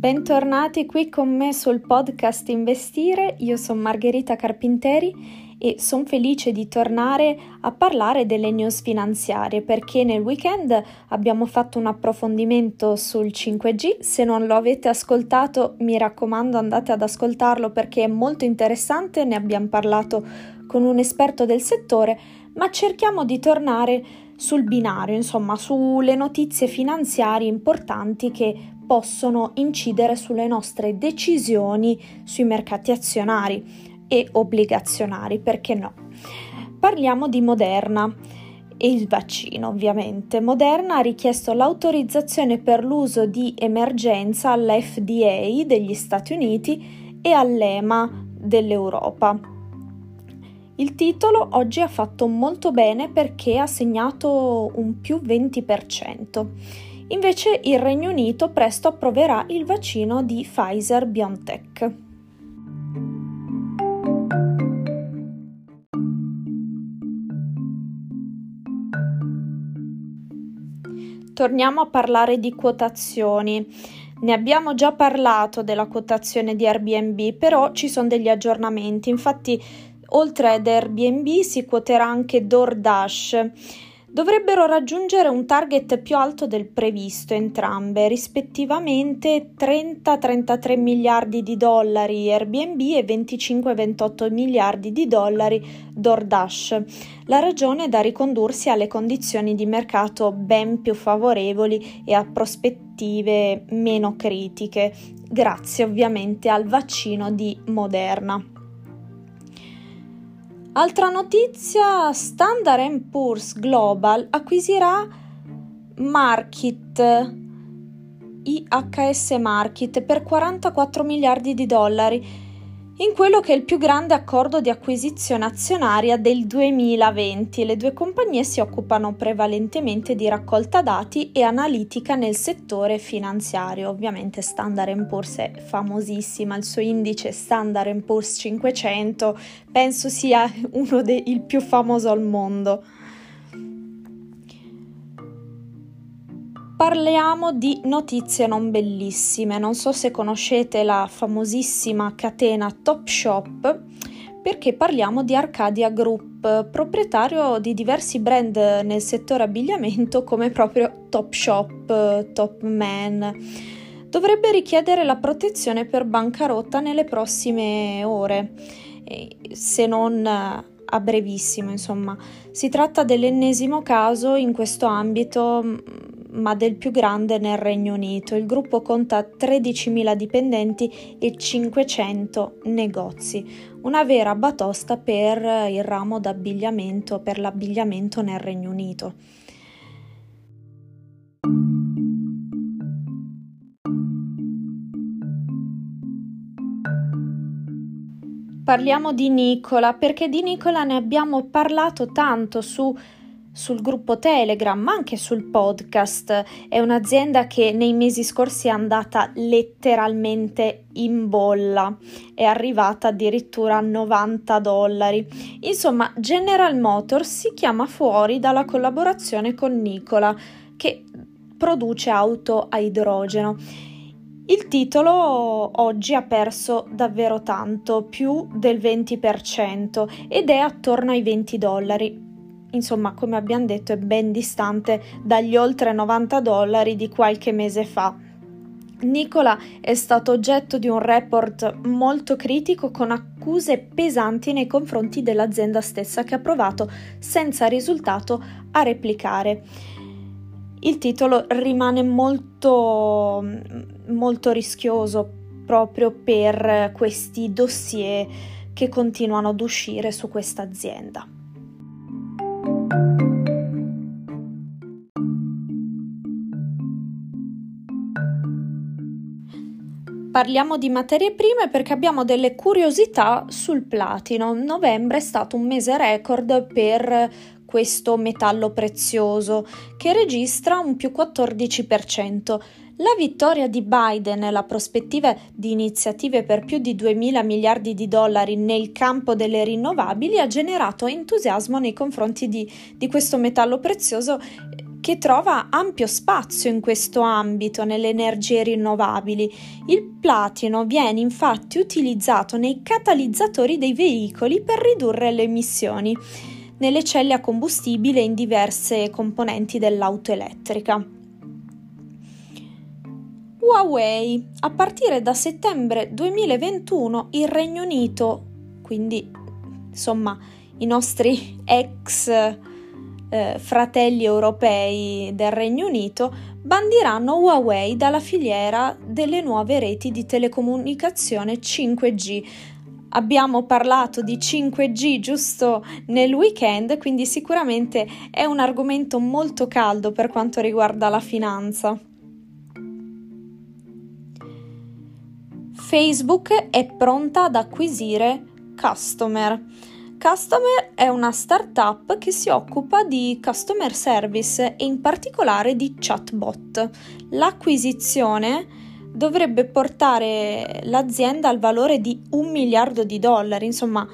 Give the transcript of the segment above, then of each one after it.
Bentornati qui con me sul podcast Investire, io sono Margherita Carpinteri e sono felice di tornare a parlare delle news finanziarie perché nel weekend abbiamo fatto un approfondimento sul 5G, se non lo avete ascoltato mi raccomando andate ad ascoltarlo perché è molto interessante, ne abbiamo parlato con un esperto del settore, ma cerchiamo di tornare sul binario, insomma, sulle notizie finanziarie importanti che possono incidere sulle nostre decisioni sui mercati azionari e obbligazionari, perché no? Parliamo di Moderna e il vaccino, ovviamente. Moderna ha richiesto l'autorizzazione per l'uso di emergenza all'FDA degli Stati Uniti e all'EMA dell'Europa. Il titolo oggi ha fatto molto bene perché ha segnato un più 20%. Invece il Regno Unito presto approverà il vaccino di Pfizer BioNTech. Torniamo a parlare di quotazioni. Ne abbiamo già parlato della quotazione di Airbnb, però ci sono degli aggiornamenti. Infatti, oltre ad Airbnb si quoterà anche DoorDash dovrebbero raggiungere un target più alto del previsto entrambe, rispettivamente 30-33 miliardi di dollari Airbnb e 25-28 miliardi di dollari DoorDash. La ragione è da ricondursi alle condizioni di mercato ben più favorevoli e a prospettive meno critiche, grazie ovviamente al vaccino di Moderna. Altra notizia, Standard Poor's Global acquisirà Market, IHS Market per 44 miliardi di dollari in quello che è il più grande accordo di acquisizione azionaria del 2020. Le due compagnie si occupano prevalentemente di raccolta dati e analitica nel settore finanziario. Ovviamente Standard Poor's è famosissima, il suo indice Standard Poor's 500 penso sia uno dei più famoso al mondo. Parliamo di notizie non bellissime. Non so se conoscete la famosissima catena Topshop perché parliamo di Arcadia Group, proprietario di diversi brand nel settore abbigliamento come proprio Topshop, Topman. Dovrebbe richiedere la protezione per bancarotta nelle prossime ore, se non a brevissimo, insomma. Si tratta dell'ennesimo caso in questo ambito ma del più grande nel Regno Unito. Il gruppo conta 13.000 dipendenti e 500 negozi, una vera batosta per il ramo d'abbigliamento, per l'abbigliamento nel Regno Unito. Parliamo di Nicola perché di Nicola ne abbiamo parlato tanto su sul gruppo Telegram, ma anche sul podcast. È un'azienda che nei mesi scorsi è andata letteralmente in bolla, è arrivata addirittura a 90 dollari. Insomma, General Motors si chiama fuori dalla collaborazione con Nikola, che produce auto a idrogeno. Il titolo oggi ha perso davvero tanto, più del 20%, ed è attorno ai 20 dollari insomma, come abbiamo detto, è ben distante dagli oltre 90 dollari di qualche mese fa. Nicola è stato oggetto di un report molto critico con accuse pesanti nei confronti dell'azienda stessa che ha provato senza risultato a replicare. Il titolo rimane molto, molto rischioso proprio per questi dossier che continuano ad uscire su questa azienda. Parliamo di materie prime perché abbiamo delle curiosità sul platino. Novembre è stato un mese record per questo metallo prezioso che registra un più 14%. La vittoria di Biden e la prospettiva di iniziative per più di 2 mila miliardi di dollari nel campo delle rinnovabili ha generato entusiasmo nei confronti di, di questo metallo prezioso che trova ampio spazio in questo ambito nelle energie rinnovabili. Il platino viene infatti utilizzato nei catalizzatori dei veicoli per ridurre le emissioni, nelle celle a combustibile e in diverse componenti dell'auto elettrica. Huawei. A partire da settembre 2021 il Regno Unito, quindi insomma i nostri ex eh, fratelli europei del Regno Unito, bandiranno Huawei dalla filiera delle nuove reti di telecomunicazione 5G. Abbiamo parlato di 5G giusto nel weekend, quindi sicuramente è un argomento molto caldo per quanto riguarda la finanza. Facebook è pronta ad acquisire Customer. Customer è una startup che si occupa di customer service e in particolare di chatbot. L'acquisizione dovrebbe portare l'azienda al valore di un miliardo di dollari, insomma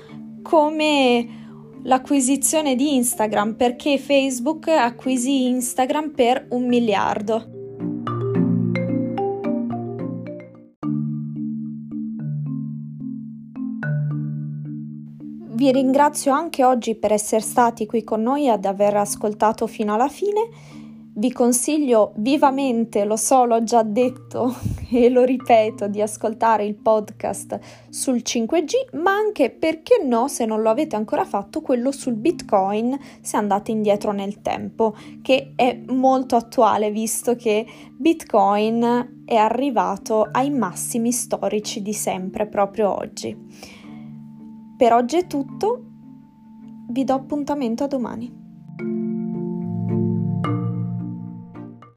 come l'acquisizione di Instagram perché Facebook acquisì Instagram per un miliardo. Vi ringrazio anche oggi per essere stati qui con noi ad aver ascoltato fino alla fine. Vi consiglio vivamente, lo so, l'ho già detto e lo ripeto, di ascoltare il podcast sul 5G, ma anche perché no, se non lo avete ancora fatto, quello sul Bitcoin, se andate indietro nel tempo, che è molto attuale visto che Bitcoin è arrivato ai massimi storici di sempre proprio oggi. Per oggi è tutto, vi do appuntamento a domani.